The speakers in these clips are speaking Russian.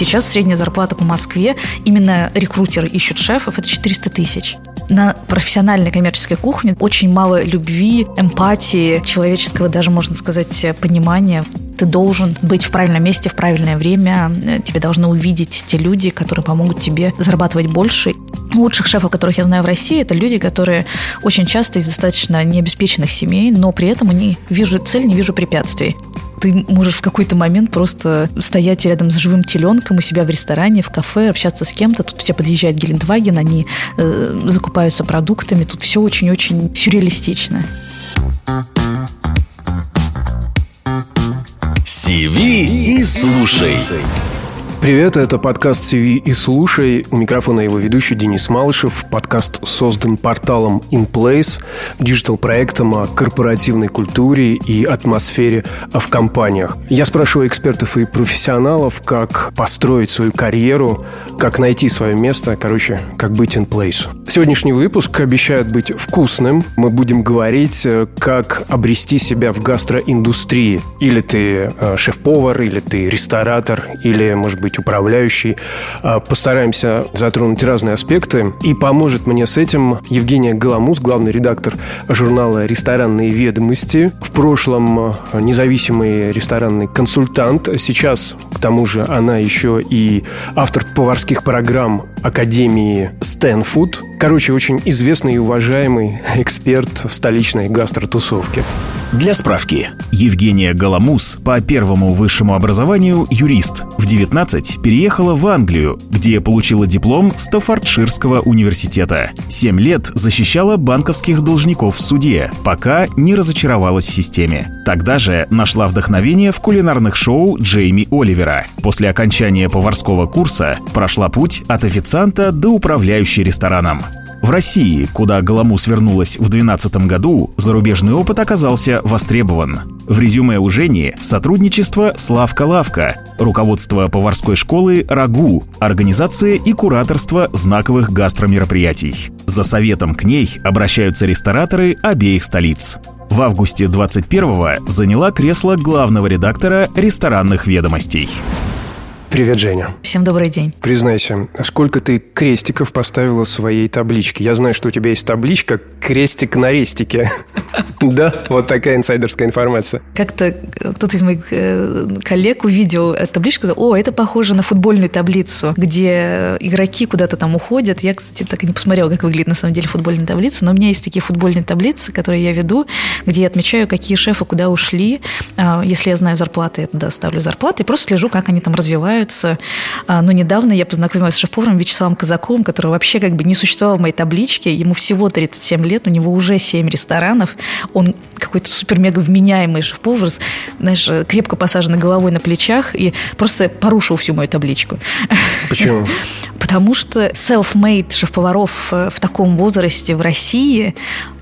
Сейчас средняя зарплата по Москве, именно рекрутеры ищут шефов, это 400 тысяч. На профессиональной коммерческой кухне очень мало любви, эмпатии, человеческого даже, можно сказать, понимания. Ты должен быть в правильном месте в правильное время. Тебе должны увидеть те люди, которые помогут тебе зарабатывать больше. Лучших шефов, которых я знаю в России, это люди, которые очень часто из достаточно необеспеченных семей, но при этом они вижу цель, не вижу препятствий ты можешь в какой-то момент просто стоять рядом с живым теленком у себя в ресторане, в кафе, общаться с кем-то. Тут у тебя подъезжает Гелендваген, они э, закупаются продуктами. Тут все очень-очень сюрреалистично. Сиви и слушай. Привет, это подкаст «CV и слушай». У микрофона его ведущий Денис Малышев. Подкаст создан порталом InPlace, диджитал-проектом о корпоративной культуре и атмосфере в компаниях. Я спрашиваю экспертов и профессионалов, как построить свою карьеру, как найти свое место, короче, как быть InPlace. Сегодняшний выпуск обещает быть вкусным. Мы будем говорить, э, как обрести себя в гастроиндустрии. Или ты э, шеф-повар, или ты ресторатор, или, может быть, быть управляющий. А, постараемся затронуть разные аспекты. И поможет мне с этим Евгения Галамус, главный редактор журнала «Ресторанные ведомости». В прошлом а, независимый ресторанный консультант. Сейчас, к тому же, она еще и автор поварских программ Академии Стэнфуд. Короче, очень известный и уважаемый эксперт в столичной гастротусовке. Для справки, Евгения Галамус по первому высшему образованию юрист. В 19 переехала в Англию, где получила диплом Стаффордширского университета. Семь лет защищала банковских должников в суде, пока не разочаровалась в системе. Тогда же нашла вдохновение в кулинарных шоу Джейми Оливера. После окончания поварского курса прошла путь от официанта до управляющей рестораном. В России, куда Галамус вернулась в 2012 году, зарубежный опыт оказался востребован. В резюме у Жени сотрудничество «Славка-лавка», руководство поварской школы «Рагу», организация и кураторство знаковых гастромероприятий. За советом к ней обращаются рестораторы обеих столиц. В августе 21-го заняла кресло главного редактора ресторанных ведомостей. Привет, Женя. Всем добрый день. Признайся, сколько ты крестиков поставила своей табличке? Я знаю, что у тебя есть табличка «Крестик на рестике». Да, вот такая инсайдерская информация. Как-то кто-то из моих э, коллег увидел эту табличку, о, это похоже на футбольную таблицу, где игроки куда-то там уходят. Я, кстати, так и не посмотрела, как выглядит на самом деле футбольная таблица, но у меня есть такие футбольные таблицы, которые я веду, где я отмечаю, какие шефы куда ушли. А, если я знаю зарплаты, я туда ставлю зарплаты и просто слежу, как они там развиваются нравится. А, но недавно я познакомилась с шеф-поваром Вячеславом Казаковым, который вообще как бы не существовал в моей табличке. Ему всего 37 лет, у него уже 7 ресторанов. Он какой-то супер-мега вменяемый шеф-повар, знаешь, крепко посаженный головой на плечах и просто порушил всю мою табличку. Почему? Потому что self-made шеф-поваров э, в таком возрасте в России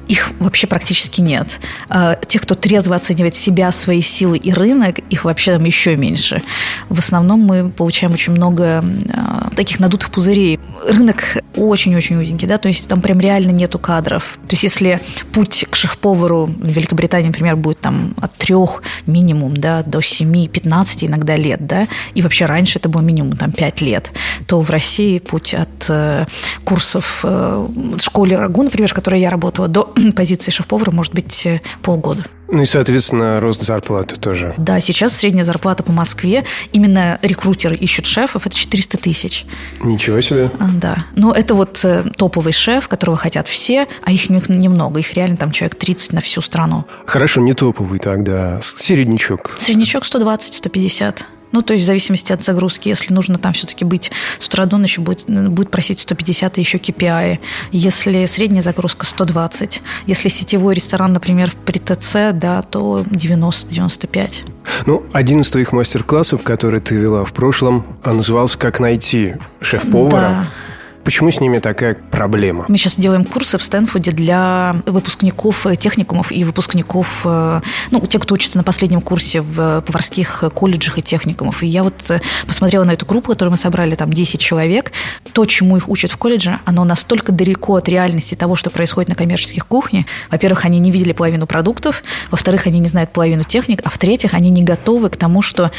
их вообще практически нет. А, тех, кто трезво оценивает себя, свои силы и рынок, их вообще там еще меньше. В основном мы получаем очень много а, таких надутых пузырей. Рынок очень-очень узенький, да, то есть там прям реально нету кадров. То есть если путь к шеф-повару в Великобритании, например, будет там от трех минимум, да, до семи, пятнадцати иногда лет, да, и вообще раньше это было минимум там пять лет, то в России путь от э, курсов э, в школе РАГУ, например, в которой я работала, до позиции шеф-повара может быть э, полгода. Ну и, соответственно, рост зарплаты тоже. Да, сейчас средняя зарплата по Москве, именно рекрутеры ищут шефов, это 400 тысяч. Ничего себе. А, да. Но это вот э, топовый шеф, которого хотят все, а их немного, их реально там человек 30 на всю страну. Хорошо, не топовый тогда, середнячок. Середнячок 120-150. Ну, то есть в зависимости от загрузки, если нужно там все-таки быть с утра до ночи, будет, будет просить 150 и еще KPI. Если средняя загрузка 120. Если сетевой ресторан, например, при ТЦ, да, то 90-95. Ну, один из твоих мастер-классов, который ты вела в прошлом, назывался «Как найти шеф-повара». Да. Почему с ними такая проблема? Мы сейчас делаем курсы в Стэнфорде для выпускников техникумов и выпускников, э, ну, тех, кто учится на последнем курсе в поварских колледжах и техникумов. И я вот э, посмотрела на эту группу, которую мы собрали, там 10 человек. То, чему их учат в колледже, оно настолько далеко от реальности того, что происходит на коммерческих кухнях. Во-первых, они не видели половину продуктов, во-вторых, они не знают половину техник, а в-третьих, они не готовы к тому, что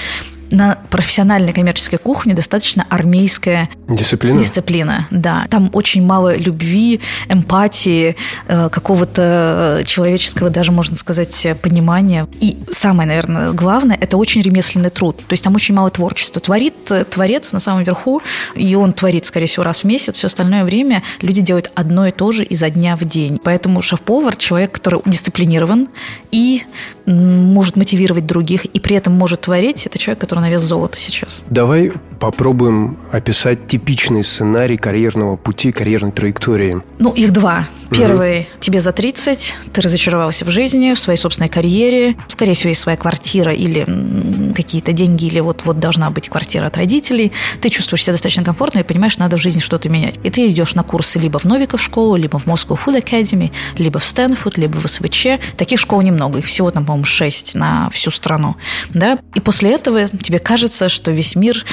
На профессиональной коммерческой кухне достаточно армейская дисциплина. Дисциплина, да. Там очень мало любви, эмпатии, э, какого-то человеческого, даже можно сказать, понимания. И самое, наверное, главное, это очень ремесленный труд. То есть там очень мало творчества. Творит творец на самом верху, и он творит, скорее всего, раз в месяц. Все остальное время люди делают одно и то же изо дня в день. Поэтому шеф-повар – человек, который дисциплинирован и может мотивировать других, и при этом может творить. Это человек, который на вес золота сейчас. Давай попробуем описать типичный сценарий карьерного пути, карьерной траектории. Ну, их два. Первый, угу. тебе за 30, ты разочаровался в жизни, в своей собственной карьере, скорее всего, есть своя квартира или какие-то деньги, или вот-вот должна быть квартира от родителей, ты чувствуешь себя достаточно комфортно и понимаешь, надо в жизни что-то менять. И ты идешь на курсы либо в Новиков школу, либо в Moscow Food Academy, либо в Стэнфорд, либо в СВЧ. Таких школ немного, их всего там, по-моему, 6 на всю страну. Да? И после этого тебе кажется, что весь мир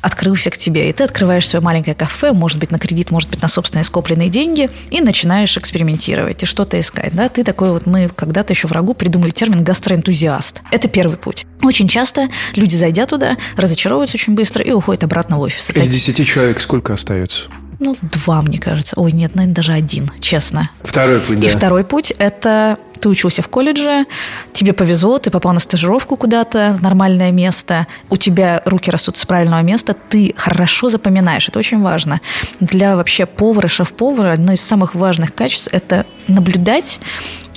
открылся к тебе, и ты открываешь свое маленькое кафе, может быть, на кредит, может быть, на собственные скопленные деньги, и начинаешь экспериментировать и что-то искать. Да? Ты такой вот, мы когда-то еще врагу придумали термин гастроэнтузиаст. Это первый путь. Очень часто люди, зайдя туда, разочаровываются очень быстро и уходят обратно в офис. Из десяти человек сколько остается? Ну, два, мне кажется. Ой, нет, наверное, даже один, честно. Второй путь, да. И второй путь – это ты учился в колледже, тебе повезло, ты попал на стажировку куда-то, нормальное место, у тебя руки растут с правильного места, ты хорошо запоминаешь, это очень важно. Для вообще повара, шеф-повара одно из самых важных качеств – это наблюдать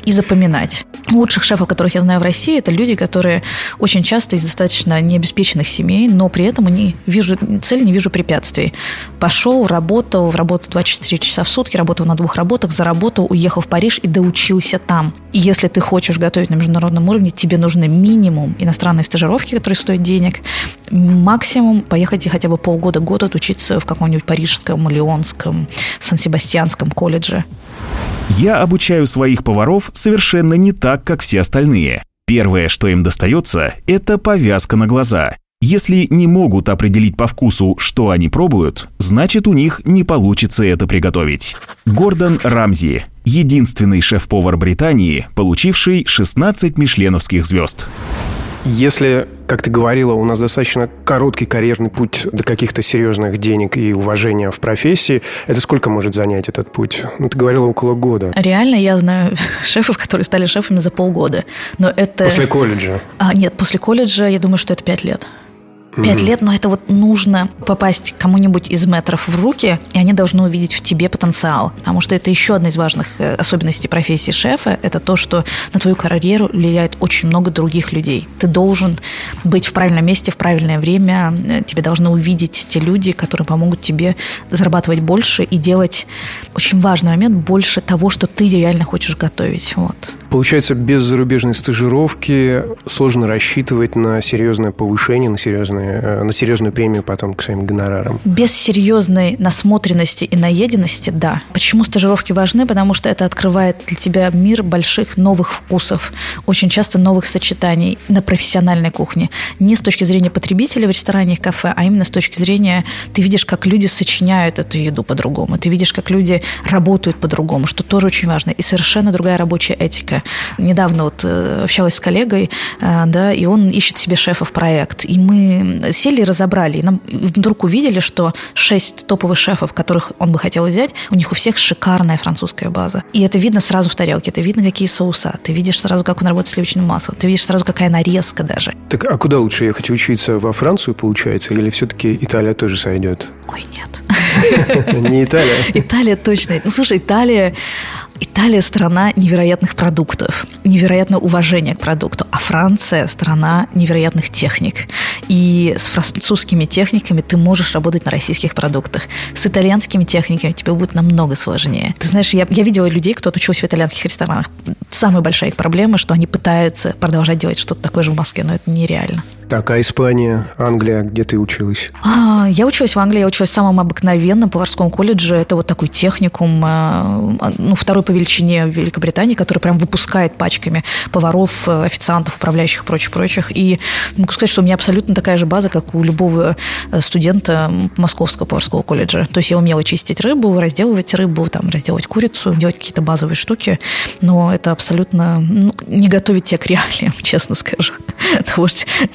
и запоминать. Лучших шефов, которых я знаю в России, это люди, которые очень часто из достаточно необеспеченных семей, но при этом они вижу цель, не вижу препятствий. Пошел, работал, работал 24 часа в сутки, работал на двух работах, заработал, уехал в Париж и доучился там. И если ты хочешь готовить на международном уровне, тебе нужны минимум иностранные стажировки, которые стоят денег, максимум поехать и хотя бы полгода, год отучиться в каком-нибудь парижском, леонском, сан-себастьянском колледже. Я обучаю своих поваров совершенно не так, как все остальные. Первое, что им достается, это повязка на глаза. Если не могут определить по вкусу, что они пробуют, значит у них не получится это приготовить. Гордон Рамзи – единственный шеф-повар Британии, получивший 16 мишленовских звезд. Если, как ты говорила, у нас достаточно короткий карьерный путь до каких-то серьезных денег и уважения в профессии, это сколько может занять этот путь? Ну, ты говорила около года. Реально, я знаю шефов, которые стали шефами за полгода. Но это... После колледжа? А, нет, после колледжа, я думаю, что это пять лет. Пять лет, но это вот нужно попасть кому-нибудь из метров в руки, и они должны увидеть в тебе потенциал. Потому что это еще одна из важных э, особенностей профессии шефа, это то, что на твою карьеру влияет очень много других людей. Ты должен быть в правильном месте в правильное время, э, тебе должны увидеть те люди, которые помогут тебе зарабатывать больше и делать, очень важный момент, больше того, что ты реально хочешь готовить. Вот. Получается, без зарубежной стажировки сложно рассчитывать на серьезное повышение, на серьезное э, на серьезную премию потом к своим гонорарам? Без серьезной насмотренности и наеденности, да. Почему стажировки важны? Потому что это открывает для тебя мир больших новых вкусов, очень часто новых сочетаний на профессиональной кухне. Не с точки зрения потребителя в ресторане и кафе, а именно с точки зрения ты видишь, как люди сочиняют эту еду по-другому, ты видишь, как люди работают по-другому, что тоже очень важно. И совершенно другая рабочая этика. Недавно вот э, общалась с коллегой, э, да, и он ищет себе шефа в проект. И мы сели и разобрали. И нам вдруг увидели, что шесть топовых шефов, которых он бы хотел взять, у них у всех шикарная французская база. И это видно сразу в тарелке, это видно, какие соуса. Ты видишь сразу, как он работает с сливочным маслом. Ты видишь сразу, какая нарезка даже. Так а куда лучше ехать учиться? Во Францию, получается? Или все-таки Италия тоже сойдет? Ой, нет. Не Италия? Италия точно. Ну, слушай, Италия Италия – страна невероятных продуктов, невероятное уважение к продукту, а Франция – страна невероятных техник. И с французскими техниками ты можешь работать на российских продуктах. С итальянскими техниками тебе будет намного сложнее. Ты знаешь, я, я видела людей, кто отучился в итальянских ресторанах. Самая большая их проблема, что они пытаются продолжать делать что-то такое же в Москве, но это нереально. Так, а Испания, Англия, где ты училась? А, я училась в Англии, я училась в самом обыкновенном поварском колледже. Это вот такой техникум, э, ну, второй по величине в Великобритании, который прям выпускает пачками поваров, э, официантов, управляющих и прочих-прочих. И могу сказать, что у меня абсолютно такая же база, как у любого э, студента Московского поварского колледжа. То есть я умела чистить рыбу, разделывать рыбу, там, разделывать курицу, делать какие-то базовые штуки, но это абсолютно ну, не готовить тебя к реалиям, честно скажу. Того,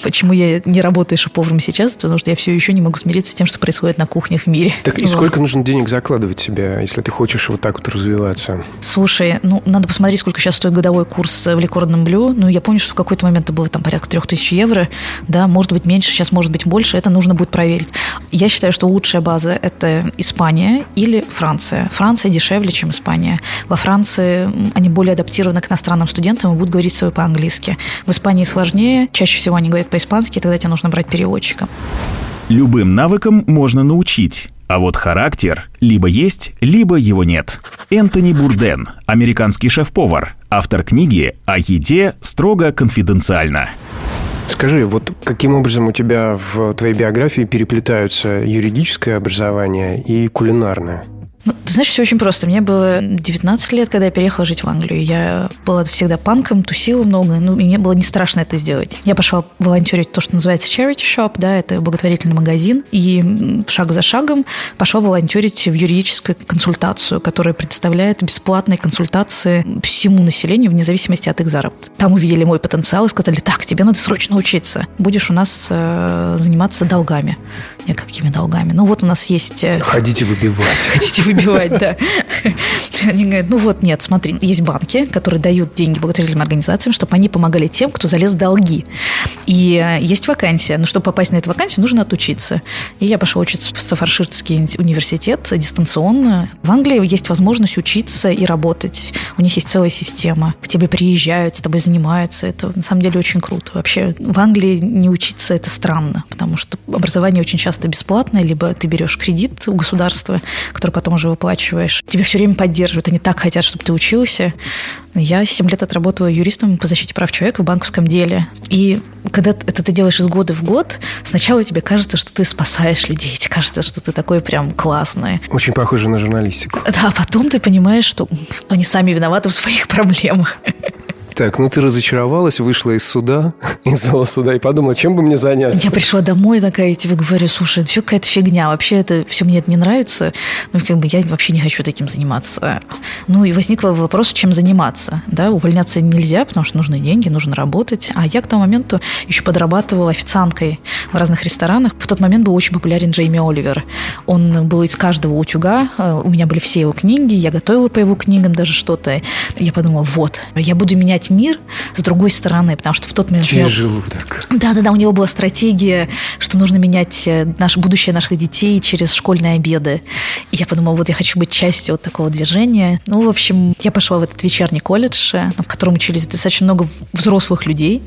почему почему я не работаю шеф-поваром сейчас, потому что я все еще не могу смириться с тем, что происходит на кухнях в мире. Так и вот. сколько нужно денег закладывать себе, если ты хочешь вот так вот развиваться? Слушай, ну, надо посмотреть, сколько сейчас стоит годовой курс в Ликорном Блю. Ну, я помню, что в какой-то момент это было там порядка 3000 евро. Да, может быть меньше, сейчас может быть больше. Это нужно будет проверить. Я считаю, что лучшая база – это Испания или Франция. Франция дешевле, чем Испания. Во Франции они более адаптированы к иностранным студентам и будут говорить с по-английски. В Испании сложнее, чаще всего они говорят по-испански, тогда тебе нужно брать переводчика. Любым навыкам можно научить, а вот характер либо есть, либо его нет. Энтони Бурден, американский шеф-повар, автор книги о еде строго конфиденциально. Скажи, вот каким образом у тебя в твоей биографии переплетаются юридическое образование и кулинарное? Ну, ты знаешь, все очень просто. Мне было 19 лет, когда я переехала жить в Англию. Я была всегда панком, тусила много, ну, и мне было не страшно это сделать. Я пошла волонтерить то, что называется charity shop, да, это благотворительный магазин, и шаг за шагом пошла волонтерить в юридическую консультацию, которая предоставляет бесплатные консультации всему населению вне зависимости от их заработка. Там увидели мой потенциал и сказали, так, тебе надо срочно учиться. Будешь у нас э, заниматься долгами. Я какими долгами? Ну вот у нас есть... Э, Ходите выбивать. Хотите выбивать, да. Они говорят, ну вот нет, смотри, есть банки, которые дают деньги благотворительным организациям, чтобы они помогали тем, кто залез в долги. И э, есть вакансия, но чтобы попасть на эту вакансию, нужно отучиться. И я пошла учиться в Стаффордширский университет дистанционно. В Англии есть возможность учиться и работать. У них есть целая система. К тебе приезжают, с тобой занимаются. Это на самом деле очень круто. Вообще в Англии не учиться это странно, потому что образование очень часто часто бесплатное, либо ты берешь кредит у государства, который потом уже выплачиваешь. Тебя все время поддерживают, они так хотят, чтобы ты учился. Я 7 лет отработала юристом по защите прав человека в банковском деле. И когда это ты делаешь из года в год, сначала тебе кажется, что ты спасаешь людей, тебе кажется, что ты такой прям классный. Очень похоже на журналистику. Да, а потом ты понимаешь, что они сами виноваты в своих проблемах. Так, ну ты разочаровалась, вышла из суда, из зала суда и подумала, чем бы мне заняться. Я пришла домой такая, и тебе говорю, слушай, все какая-то фигня, вообще это все мне это не нравится, ну как бы я вообще не хочу таким заниматься. Ну и возник вопрос, чем заниматься, да, увольняться нельзя, потому что нужны деньги, нужно работать, а я к тому моменту еще подрабатывала официанткой в разных ресторанах. В тот момент был очень популярен Джейми Оливер. Он был из каждого утюга, э, у меня были все его книги, я готовила по его книгам даже что-то. Я подумала, вот, я буду менять мир с другой стороны, потому что в тот момент... Через желудок. Да-да-да, у него была стратегия, что нужно менять э, наше будущее наших детей через школьные обеды. И я подумала, вот я хочу быть частью вот такого движения. Ну, в общем, я пошла в этот вечерний колледж, э, в котором учились достаточно много взрослых людей,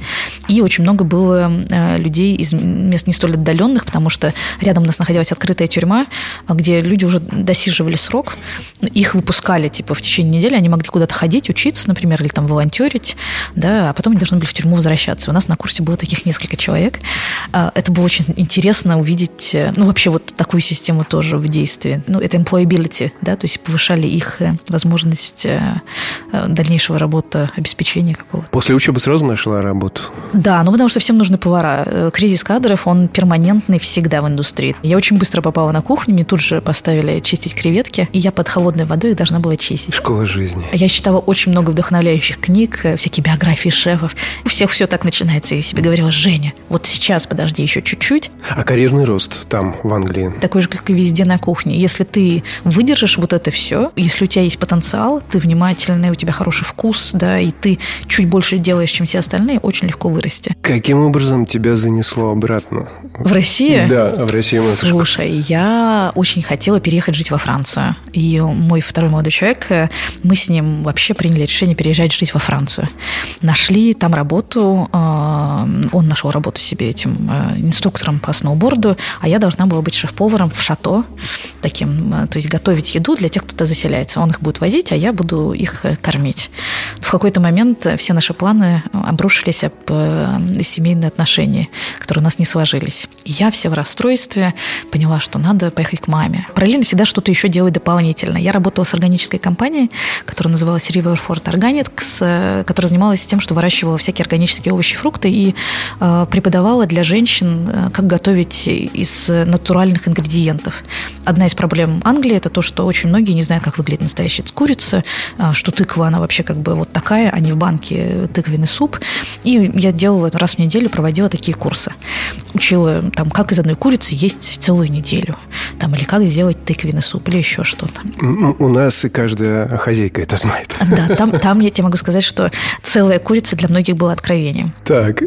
и очень много было э, людей из мест не столь отдаленных, потому что рядом у нас находилась открытая тюрьма, где люди уже досиживали срок, их выпускали, типа, в течение недели, они могли куда-то ходить, учиться, например, или там волонтерить, работать, да, а потом они должны были в тюрьму возвращаться. У нас на курсе было таких несколько человек. А, это было очень интересно увидеть, э, ну, вообще вот такую систему тоже в действии. Ну, это employability, да, то есть повышали их э, возможность э, дальнейшего работы, обеспечения какого-то. После учебы сразу нашла работу? Да, ну, потому что всем нужны повара. Кризис кадров, он перманентный всегда в индустрии. Я очень быстро попала на кухню, мне тут же поставили чистить креветки, и я под холодной водой их должна была чистить. Школа жизни. Я читала очень много вдохновляющих книг, всякие биографии шефов. У всех все так начинается. Я себе говорила, Женя, вот сейчас подожди еще чуть-чуть. А карьерный рост там, в Англии? Такой же, как и везде на кухне. Если ты выдержишь вот это все, если у тебя есть потенциал, ты внимательный, у тебя хороший вкус, да, и ты чуть больше делаешь, чем все остальные, очень легко вырасти. Каким образом тебя занесло обратно? В Россию? Да, в Россию. Слушай, я очень хотела переехать жить во Францию. И мой второй молодой человек, э, мы с ним вообще приняли решение переезжать жить во Францию. Нашли там работу, э, он нашел работу себе этим э, инструктором по сноуборду, а я должна была быть шеф-поваром в шато, таким, э, то есть готовить еду для тех, кто туда заселяется. Он их будет возить, а я буду их кормить. В какой-то момент все наши планы обрушились об семейные отношения, которые у нас не сложились. я вся в расстройстве поняла, что надо поехать к маме. Параллельно всегда что-то еще делать дополнительно. Я работала с органической компанией, которая называлась Riverford Organics, которая занималась тем, что выращивала всякие органические овощи, фрукты и э, преподавала для женщин, э, как готовить из натуральных ингредиентов. Одна из проблем Англии – это то, что очень многие не знают, как выглядит настоящая курица, э, что тыква, она вообще как бы вот такая, а не в банке тыквенный суп. И я делала раз в неделю, проводила такие курсы. Учила, там, как из одной курицы есть целую неделю. Там, или как сделать тыквенный суп, или еще что-то. У нас и каждая хозяйка это знает. Да, там, там я тебе могу сказать, что целая курица для многих была откровением. Так.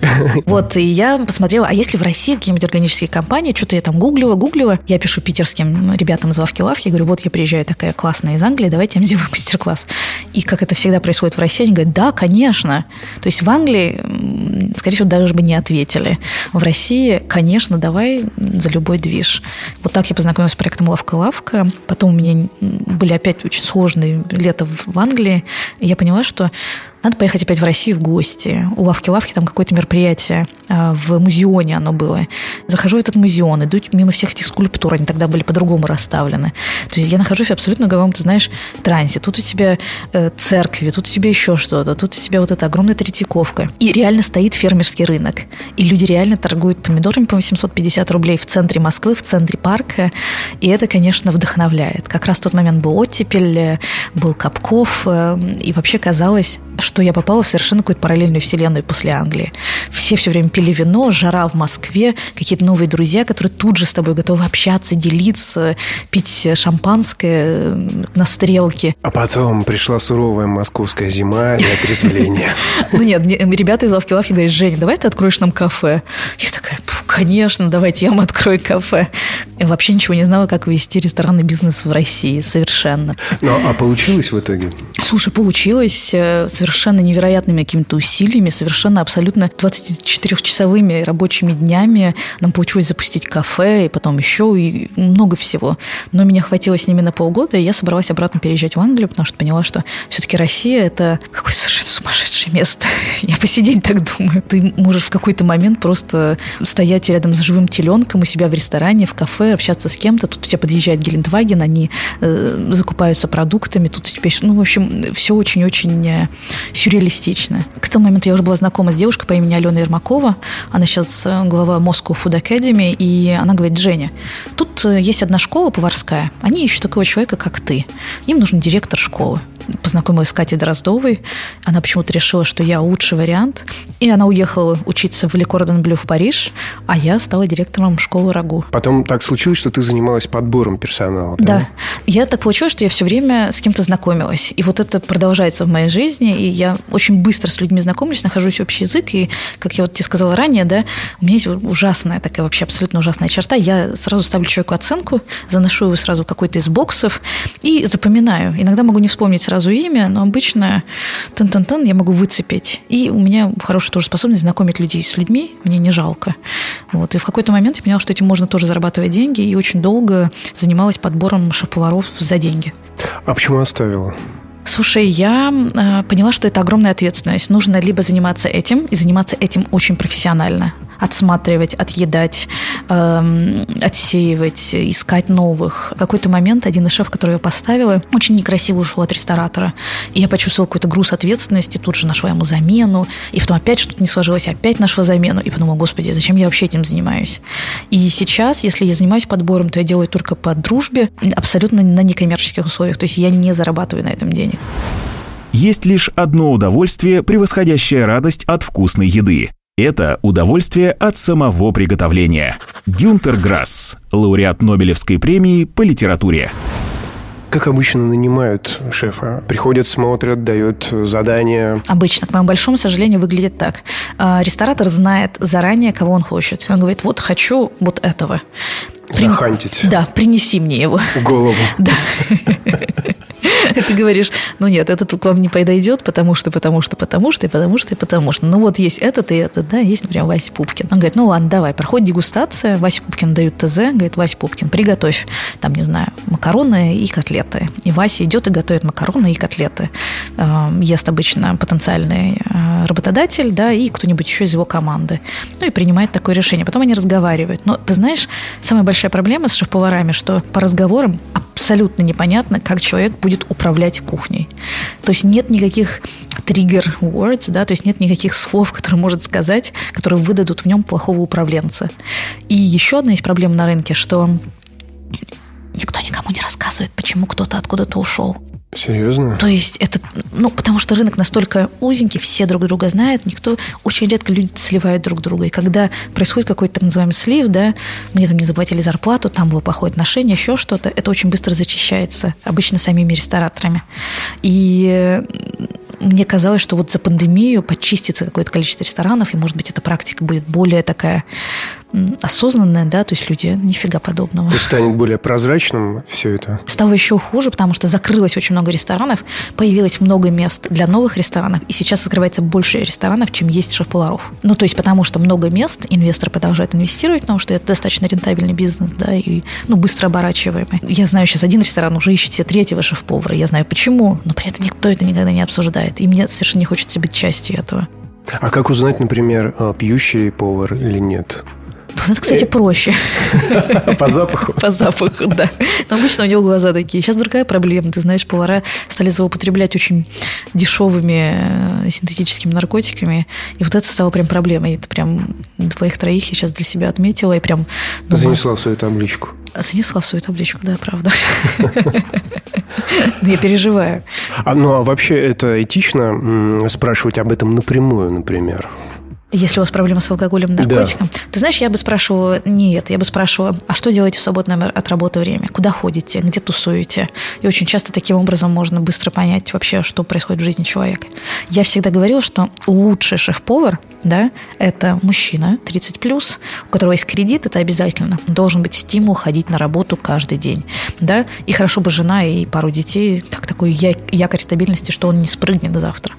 Вот, и я посмотрела, а если в России какие-нибудь органические компании, что-то я там гуглила, гуглила, я пишу питерским ребятам из Лавки-Лавки, говорю, вот я приезжаю такая классная из Англии, давайте я сделаю мастер-класс. И как это всегда происходит в России, они говорят, да, конечно. То есть в Англии, скорее всего, даже бы не ответили. В России, конечно, давай за любой движ. Вот так я познакомилась с проектом «Лавка-лавка». Потом у меня были опять очень сложные лета в Англии. И я поняла, что надо поехать опять в Россию в гости. У Лавки-Лавки там какое-то мероприятие а, в музеоне оно было. Захожу в этот музеон, иду мимо всех этих скульптур, они тогда были по-другому расставлены. То есть я нахожусь в абсолютно каком-то, знаешь, трансе. Тут у тебя э, церкви, тут у тебя еще что-то, тут у тебя вот эта огромная Третьяковка. И реально стоит фермерский рынок. И люди реально торгуют помидорами по 850 рублей в центре Москвы, в центре парка. И это, конечно, вдохновляет. Как раз в тот момент был оттепель, э, был Капков, э, и вообще казалось, что что я попала в совершенно какую-то параллельную вселенную после Англии. Все все время пили вино, жара в Москве, какие-то новые друзья, которые тут же с тобой готовы общаться, делиться, пить шампанское э, на стрелке. А потом пришла суровая московская зима и отрезвление. Ну нет, ребята из Лавки Лавки говорят, Женя, давай ты откроешь нам кафе. Я такая, конечно, давайте я вам открою кафе. Я вообще ничего не знала, как вести ресторанный бизнес в России, совершенно. Ну, а получилось в итоге? Слушай, получилось э, совершенно совершенно невероятными какими-то усилиями, совершенно абсолютно 24-часовыми рабочими днями нам получилось запустить кафе, и потом еще, и много всего. Но меня хватило с ними на полгода, и я собралась обратно переезжать в Англию, потому что поняла, что все-таки Россия – это какое-то совершенно сумасшедшее место. Я посидеть так думаю. Ты можешь в какой-то момент просто стоять рядом с живым теленком у себя в ресторане, в кафе, общаться с кем-то. Тут у тебя подъезжает Гелендваген, они э, закупаются продуктами, тут у тебя ну, в общем, все очень-очень э, сюрреалистично. К тому моменту я уже была знакома с девушкой по имени Алена Ермакова. Она сейчас э, глава Moscow Food Academy, и она говорит, Женя, тут э, есть одна школа поварская, они ищут такого человека, как ты. Им нужен директор школы познакомилась с Катей Дроздовой. Она почему-то решила, что я лучший вариант. И она уехала учиться в Лекордон Блю в Париж, а я стала директором школы Рагу. Потом так случилось, что ты занималась подбором персонала. Да. да. Я так получилось, что я все время с кем-то знакомилась. И вот это продолжается в моей жизни. И я очень быстро с людьми знакомлюсь, нахожусь общий язык. И, как я вот тебе сказала ранее, да, у меня есть ужасная такая вообще абсолютно ужасная черта. Я сразу ставлю человеку оценку, заношу его сразу какой-то из боксов и запоминаю. Иногда могу не вспомнить сразу имя, но обычно тан-тан-тан я могу выцепить. И у меня хорошая тоже способность знакомить людей с людьми, мне не жалко. Вот. И в какой-то момент я поняла, что этим можно тоже зарабатывать деньги, и очень долго занималась подбором шеф-поваров за деньги. А почему оставила? Слушай, я э, поняла, что это огромная ответственность. Нужно либо заниматься этим, и заниматься этим очень профессионально отсматривать, отъедать, эм, отсеивать, искать новых. В какой-то момент один из шеф, который я поставила, очень некрасиво ушел от ресторатора. И я почувствовала какой-то груз ответственности, тут же нашла ему замену, и потом опять что-то не сложилось, опять нашла замену, и подумала, господи, зачем я вообще этим занимаюсь? И сейчас, если я занимаюсь подбором, то я делаю только по дружбе, абсолютно на некоммерческих условиях, то есть я не зарабатываю на этом денег. Есть лишь одно удовольствие, превосходящее радость от вкусной еды. Это удовольствие от самого приготовления. Гюнтер Грасс, лауреат Нобелевской премии по литературе. Как обычно нанимают шефа? Приходят, смотрят, дают задания. Обычно, к моему большому сожалению, выглядит так. А, ресторатор знает заранее, кого он хочет. Он говорит, вот хочу вот этого. Захантить. Да, принеси мне его. Голову. Да. Ты говоришь, ну нет, этот к вам не подойдет, потому что, потому что, потому что, и потому что, и потому что. Ну вот есть этот и этот, да, есть, например, Вася Пупкин. Он говорит, ну ладно, давай, проходит дегустация, Вася Пупкин дают ТЗ, говорит, Вася Пупкин, приготовь, там, не знаю, макароны и котлеты. И Вася идет и готовит макароны и котлеты. Эм, ест обычно потенциальный э, работодатель, да, и кто-нибудь еще из его команды. Ну и принимает такое решение. Потом они разговаривают. Но ты знаешь, самая большая проблема с шеф-поварами, что по разговорам абсолютно непонятно, как человек будет управлять кухней. То есть нет никаких триггер words, да, то есть нет никаких слов, которые может сказать, которые выдадут в нем плохого управленца. И еще одна есть проблема на рынке, что никто никому не рассказывает, почему кто-то откуда-то ушел. Серьезно? То есть это, ну, потому что рынок настолько узенький, все друг друга знают, никто, очень редко люди сливают друг друга. И когда происходит какой-то так называемый слив, да, мне там не заплатили зарплату, там было плохое отношение, еще что-то, это очень быстро зачищается, обычно самими рестораторами. И мне казалось, что вот за пандемию почистится какое-то количество ресторанов, и, может быть, эта практика будет более такая осознанная, да, то есть люди нифига подобного. То есть станет более прозрачным все это? Стало еще хуже, потому что закрылось очень много ресторанов, появилось много мест для новых ресторанов, и сейчас открывается больше ресторанов, чем есть шеф-поваров. Ну, то есть потому что много мест, инвесторы продолжают инвестировать, потому что это достаточно рентабельный бизнес, да, и, ну, быстро оборачиваемый. Я знаю сейчас один ресторан уже ищет себе третьего шеф-повара, я знаю почему, но при этом никто это никогда не обсуждает, и мне совершенно не хочется быть частью этого. А как узнать, например, а, пьющий повар или нет? Это, кстати, проще. По запаху? По запаху, да. Но обычно у него глаза такие. Сейчас другая проблема. Ты знаешь, повара стали злоупотреблять очень дешевыми э, синтетическими наркотиками. И вот это стало прям проблемой. Это прям двоих-троих я сейчас для себя отметила. И прям... Думаю, Занесла в свою табличку. Занесла в свою табличку, да, правда. Я переживаю. А, ну, а вообще это этично спрашивать об этом напрямую, например? Если у вас проблемы с алкоголем, наркотиком. Да. Ты знаешь, я бы спрашивала нет, я бы спрашивала, а что делаете в свободное от работы время? Куда ходите? Где тусуете? И очень часто таким образом можно быстро понять вообще, что происходит в жизни человека. Я всегда говорила, что лучший шеф-повар, да, это мужчина 30 плюс, у которого есть кредит, это обязательно. Должен быть стимул ходить на работу каждый день, да, и хорошо бы жена и пару детей, как такой якорь стабильности, что он не спрыгнет завтра.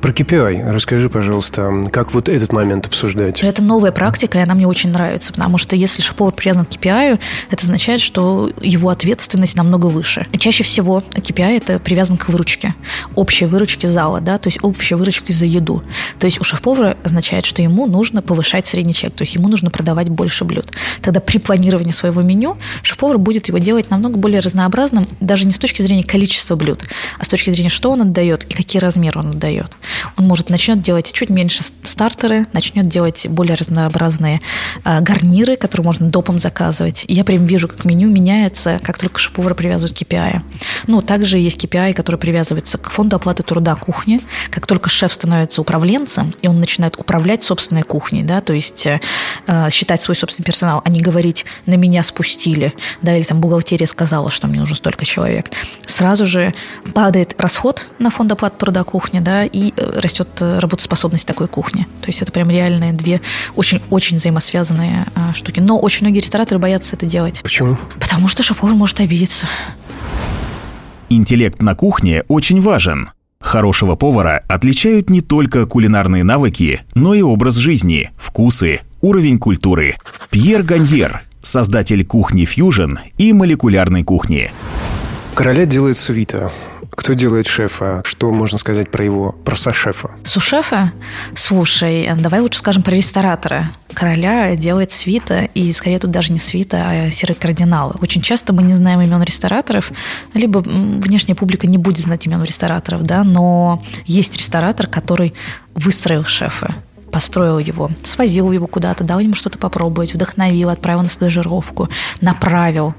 Про KPI расскажи, пожалуйста, как вот этот момент обсуждать? Это новая практика, и она мне очень нравится, потому что если шеф-повар привязан к KPI, это означает, что его ответственность намного выше. Чаще всего KPI это привязан к выручке, общей выручке зала, да, то есть общей выручке за еду. То есть у шеф-повара означает, что ему нужно повышать средний чек, то есть ему нужно продавать больше блюд. Тогда при планировании своего меню шеф-повар будет его делать намного более разнообразным, даже не с точки зрения количества блюд, а с точки зрения, что он отдает и какие размеры он отдает он может начнет делать чуть меньше стартеры, начнет делать более разнообразные э, гарниры, которые можно допом заказывать. И я прям вижу, как меню меняется, как только шеф-повар привязывают к KPI. Ну, также есть KPI, который привязывается к фонду оплаты труда кухни. Как только шеф становится управленцем, и он начинает управлять собственной кухней, да, то есть э, считать свой собственный персонал, а не говорить «на меня спустили», да, или там бухгалтерия сказала, что мне нужно столько человек, сразу же падает расход на фонд оплаты труда кухни, да, и растет работоспособность такой кухни. То есть это прям реальные две очень-очень взаимосвязанные а, штуки. Но очень многие рестораторы боятся это делать. Почему? Потому что шеф-повар может обидеться. Интеллект на кухне очень важен. Хорошего повара отличают не только кулинарные навыки, но и образ жизни, вкусы, уровень культуры. Пьер Ганьер, создатель кухни Fusion и молекулярной кухни. Короля делает свита. Кто делает шефа? Что можно сказать про его, про сошефа? Сушефа? Слушай, давай лучше скажем про ресторатора. Короля делает свита, и скорее тут даже не свита, а серые кардиналы. Очень часто мы не знаем имен рестораторов, либо внешняя публика не будет знать имен рестораторов, да, но есть ресторатор, который выстроил шефа построил его, свозил его куда-то, дал ему что-то попробовать, вдохновил, отправил на стажировку, направил.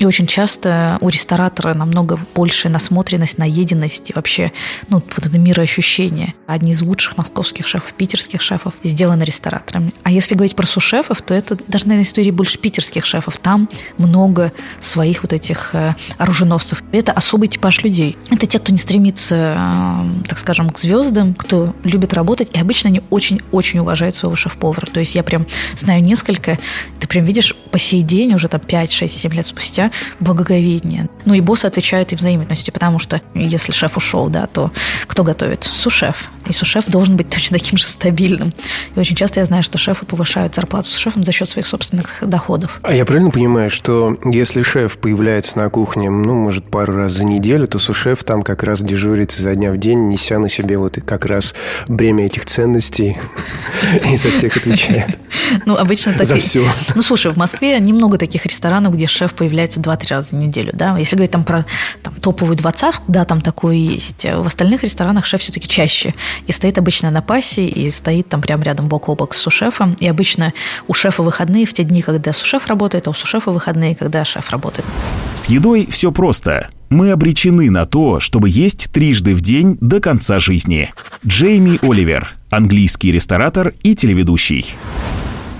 И очень часто у ресторатора намного большая насмотренность, наеденность и вообще ну, вот это мироощущение. Одни из лучших московских шефов, питерских шефов сделаны рестораторами. А если говорить про сушефов, то это даже, наверное, история больше питерских шефов. Там много своих вот этих э, оруженосцев. Это особый типаж людей. Это те, кто не стремится, э, так скажем, к звездам, кто любит работать, и обычно они очень-очень уважают своего шеф-повара. То есть я прям знаю несколько, ты прям видишь по сей день, уже там 5, 6, 7 лет спустя, благоговение. Ну и босс отвечает и взаимностью, потому что если шеф ушел, да, то кто готовит? Сушеф. И сушеф должен быть точно таким же стабильным. И очень часто я знаю, что шефы повышают зарплату с шефом за счет своих собственных доходов. А я правильно понимаю, что если шеф появляется на кухне, ну, может, пару раз за неделю, то сушеф там как раз дежурит изо дня в день, неся на себе вот как раз бремя этих ценностей и за всех отвечает. Ну, обычно так. За все. Ну, слушай, в Москве немного таких ресторанов, где шеф появляется 2-3 раза в неделю, да. Если говорить там про там, топовую двадцатку, да, там такое есть. В остальных ресторанах шеф все-таки чаще. И стоит обычно на пассе, и стоит там прямо рядом бок о бок с сушефом. И обычно у шефа выходные в те дни, когда сушеф работает, а у сушефа выходные, когда шеф работает. С едой все просто. Мы обречены на то, чтобы есть трижды в день до конца жизни. Джейми Оливер, английский ресторатор и телеведущий.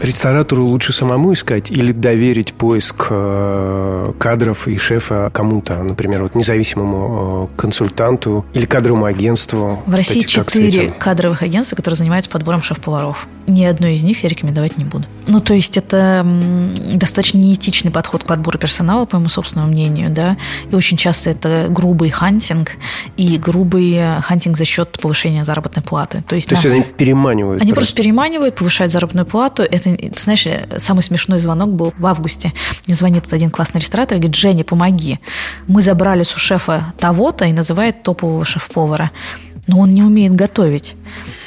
Ресторатору лучше самому искать или доверить поиск э, кадров и шефа кому-то, например, вот независимому э, консультанту или кадровому агентству. В России четыре кадровых агентства, которые занимаются подбором шеф-поваров. Ни одно из них я рекомендовать не буду. Ну, то есть это достаточно неэтичный подход к подбору персонала, по моему собственному мнению, да, и очень часто это грубый hunting и грубый hunting за счет повышения заработной платы. То есть, то на... есть они переманивают? Они просто. просто переманивают, повышают заработную плату. Это, ты знаешь, самый смешной звонок был в августе. Мне звонит один классный ресторатор и говорит, Женя, помоги. Мы забрали с у шефа того-то и называет топового шеф-повара. Но он не умеет готовить.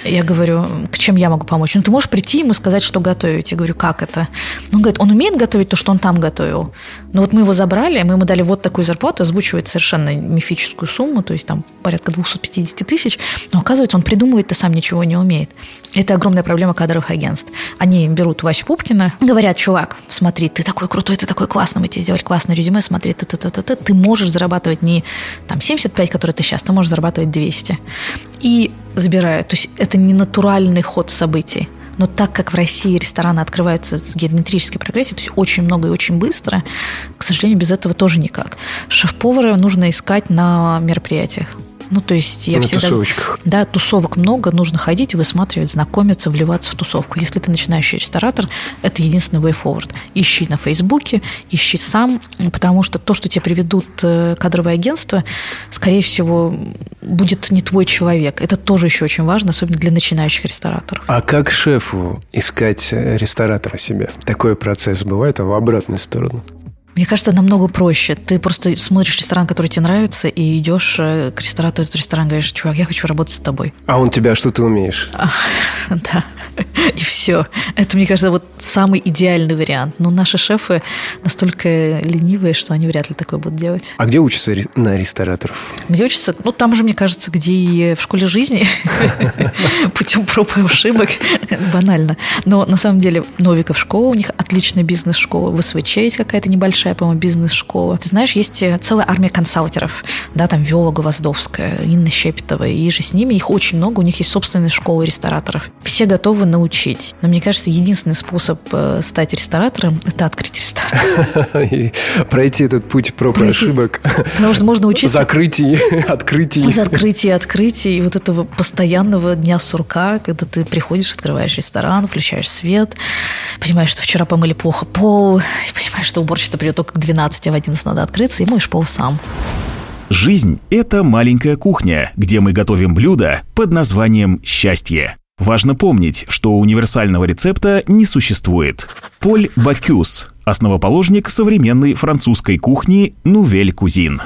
Я говорю, к чем я могу помочь? Ну, ты можешь прийти ему сказать, что готовить. Я говорю, как это? Он говорит, он умеет готовить то, что он там готовил. Но вот мы его забрали, мы ему дали вот такую зарплату, озвучивает совершенно мифическую сумму, то есть там порядка 250 тысяч, но оказывается, он придумывает, то сам ничего не умеет. Это огромная проблема кадровых агентств. Они берут Васю Пупкина, говорят, чувак, смотри, ты такой крутой, ты такой классный, мы тебе сделали классное резюме, смотри, ты, ты, ты, ты, ты, ты можешь зарабатывать не там 75, которые ты сейчас, ты можешь зарабатывать 200. И забирают. То есть это не натуральный ход событий. Но так как в России рестораны открываются с геометрической прогрессией, то есть очень много и очень быстро, к сожалению, без этого тоже никак. Шеф-повара нужно искать на мероприятиях. Ну, то есть я на всегда... тусовочках. Да, тусовок много, нужно ходить, высматривать, знакомиться, вливаться в тусовку. Если ты начинающий ресторатор, это единственный way forward. Ищи на Фейсбуке, ищи сам, потому что то, что тебе приведут э, кадровые агентства, скорее всего, будет не твой человек. Это тоже еще очень важно, особенно для начинающих рестораторов. А как шефу искать э, ресторатора себе? Такой процесс бывает, а в обратную сторону? Мне кажется, намного проще. Ты просто смотришь ресторан, который тебе нравится, и идешь э, к ресторатору этот ресторан, говоришь, чувак, я хочу работать с тобой. А он тебя что ты умеешь? Да. И все. Это, мне кажется, вот самый идеальный вариант. Но наши шефы настолько ленивые, что они вряд ли такое будут делать. А где учатся на рестораторов? Где учатся? Ну, там же, мне кажется, где и в школе жизни, путем проб и ошибок. Банально. Но на самом деле Новиков школа, у них отличная бизнес-школа. В СВЧ есть какая-то небольшая большая, по-моему, бизнес-школа. Ты знаешь, есть э, целая армия консалтеров, да, там Виола Гвоздовская, Инна Щепетова, и же с ними их очень много, у них есть собственные школы рестораторов. Все готовы научить. Но мне кажется, единственный способ э, стать ресторатором – это открыть ресторан. И пройти этот путь проб и ошибок. Потому что можно учиться... Закрытий, открытий. Закрытий, открытий, и вот этого постоянного дня сурка, когда ты приходишь, открываешь ресторан, включаешь свет, понимаешь, что вчера помыли плохо пол, понимаешь, что уборщица придет только к 12, а в 11 надо открыться, и моешь пол сам. Жизнь – это маленькая кухня, где мы готовим блюда под названием «счастье». Важно помнить, что универсального рецепта не существует. Поль Бакюс – основоположник современной французской кухни «Нувель Кузин».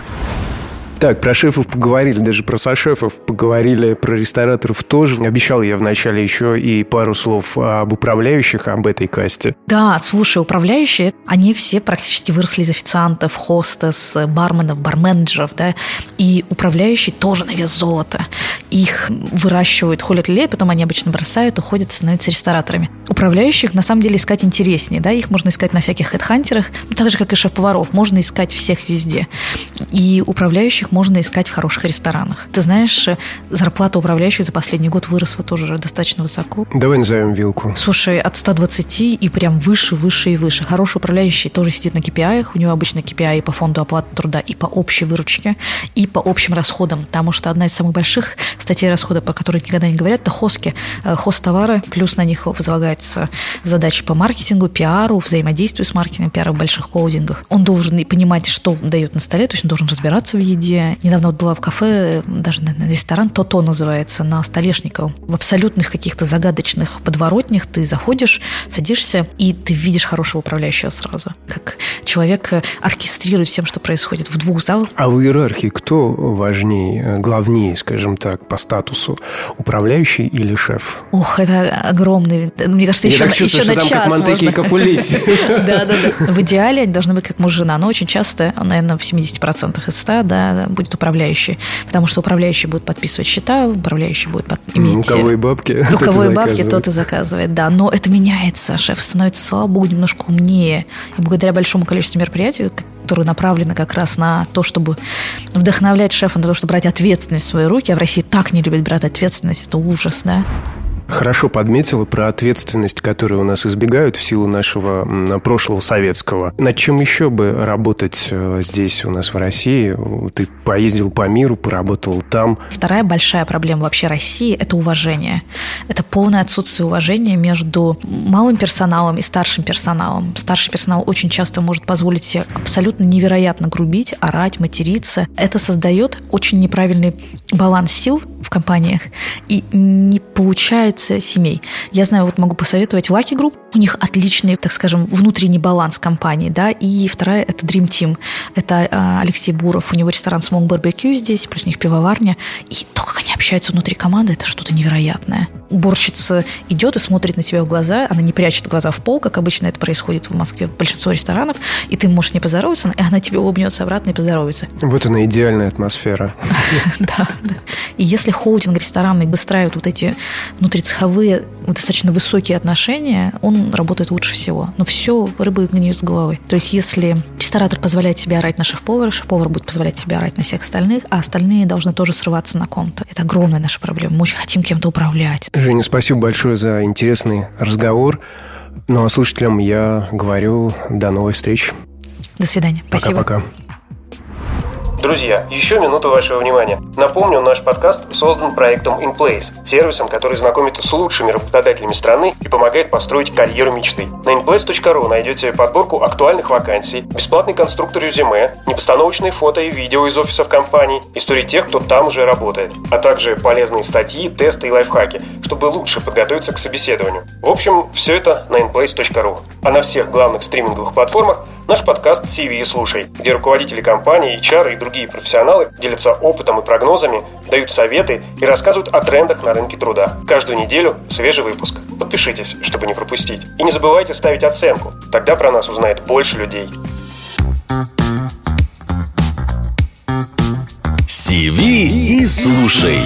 Так, про шефов поговорили, даже про сошефов поговорили, про рестораторов тоже. Обещал я вначале еще и пару слов об управляющих, об этой касте. Да, слушай, управляющие, они все практически выросли из официантов, хостес, барменов, барменджеров, да, и управляющие тоже на вес золота. Их выращивают, холят лет, потом они обычно бросают, уходят, становятся рестораторами. Управляющих, на самом деле, искать интереснее, да, их можно искать на всяких хедхантерах, ну, так же, как и шеф-поваров, можно искать всех везде. И управляющих управляющих можно искать в хороших ресторанах. Ты знаешь, э, зарплата управляющих за последний год выросла тоже достаточно высоко. Давай назовем вилку. Слушай, от 120 и прям выше, выше и выше. Хороший управляющий тоже сидит на KPI, у него обычно KPI по фонду оплаты труда, и по общей выручке, и по общим расходам, потому что одна из самых больших статей расхода, по которой никогда не говорят, это хоски, э, хост товары, плюс на них возлагаются задачи по маркетингу, пиару, взаимодействию с маркетингом, пиара в больших холдингах. Он должен и понимать, что дает на столе, то есть он должен разбираться в еде, Недавно вот была в кафе, даже на, ресторан, то-то называется, на Столешниковом. В абсолютных каких-то загадочных подворотнях ты заходишь, садишься, и ты видишь хорошего управляющего сразу. Как человек оркестрирует всем, что происходит в двух залах. А в иерархии кто важнее, главнее, скажем так, по статусу? Управляющий или шеф? Ох, это огромный. Мне кажется, еще, Я так чувствую, еще что на там как Монтеки и можно. Капулетти. Да, да, да. В идеале они должны быть как муж и жена, но очень часто, наверное, в 70% из 100, да, будет управляющий, потому что управляющий будет подписывать счета, управляющий будет под- У иметь... кого и бабки, У кого и бабки, тот и заказывает, да. Но это меняется. Шеф становится, слава богу, немножко умнее. И благодаря большому количеству мероприятий, которые направлены как раз на то, чтобы вдохновлять шефа на то, чтобы брать ответственность в свои руки, а в России так не любят брать ответственность, это ужас, да. Хорошо подметила про ответственность, которую у нас избегают в силу нашего прошлого советского. Над чем еще бы работать э, здесь у нас в России? Ты поездил по миру, поработал там. Вторая большая проблема вообще России – это уважение. Это полное отсутствие уважения между малым персоналом и старшим персоналом. Старший персонал очень часто может позволить себе абсолютно невероятно грубить, орать, материться. Это создает очень неправильный баланс сил в компаниях и не получается семей. Я знаю, вот могу посоветовать Lucky Group. У них отличный, так скажем, внутренний баланс компании, да, и вторая – это Dream Team. Это а, Алексей Буров, у него ресторан Smoke Barbecue здесь, плюс у них пивоварня. И то, как они общаются внутри команды, это что-то невероятное. Уборщица идет и смотрит на тебя в глаза, она не прячет глаза в пол, как обычно это происходит в Москве в большинстве ресторанов, и ты можешь не поздороваться, и она тебе улыбнется обратно и поздоровается. Вот она идеальная атмосфера. Да, да. И если холдинг ресторанный выстраивает вот эти внутрицеховые достаточно высокие отношения, он работает лучше всего. Но все рыба гниет с головы. То есть если ресторатор позволяет себе орать на шеф-повара, шеф-повар будет позволять себе орать на всех остальных, а остальные должны тоже срываться на ком-то. Это огромная наша проблема. Мы очень хотим кем-то управлять. Женя, спасибо большое за интересный разговор. Ну а слушателям я говорю до новой встречи. До свидания. Спасибо. Пока-пока. Друзья, еще минуту вашего внимания. Напомню, наш подкаст создан проектом InPlace, сервисом, который знакомит с лучшими работодателями страны и помогает построить карьеру мечты. На inplace.ru найдете подборку актуальных вакансий, бесплатный конструктор резюме, непостановочные фото и видео из офисов компаний, истории тех, кто там уже работает, а также полезные статьи, тесты и лайфхаки, чтобы лучше подготовиться к собеседованию. В общем, все это на inplace.ru. А на всех главных стриминговых платформах наш подкаст CV слушай, где руководители компании, HR и другие профессионалы делятся опытом и прогнозами, дают советы и рассказывают о трендах на рынке труда. Каждую неделю свежий выпуск. Подпишитесь, чтобы не пропустить. И не забывайте ставить оценку. Тогда про нас узнает больше людей. CV и слушай.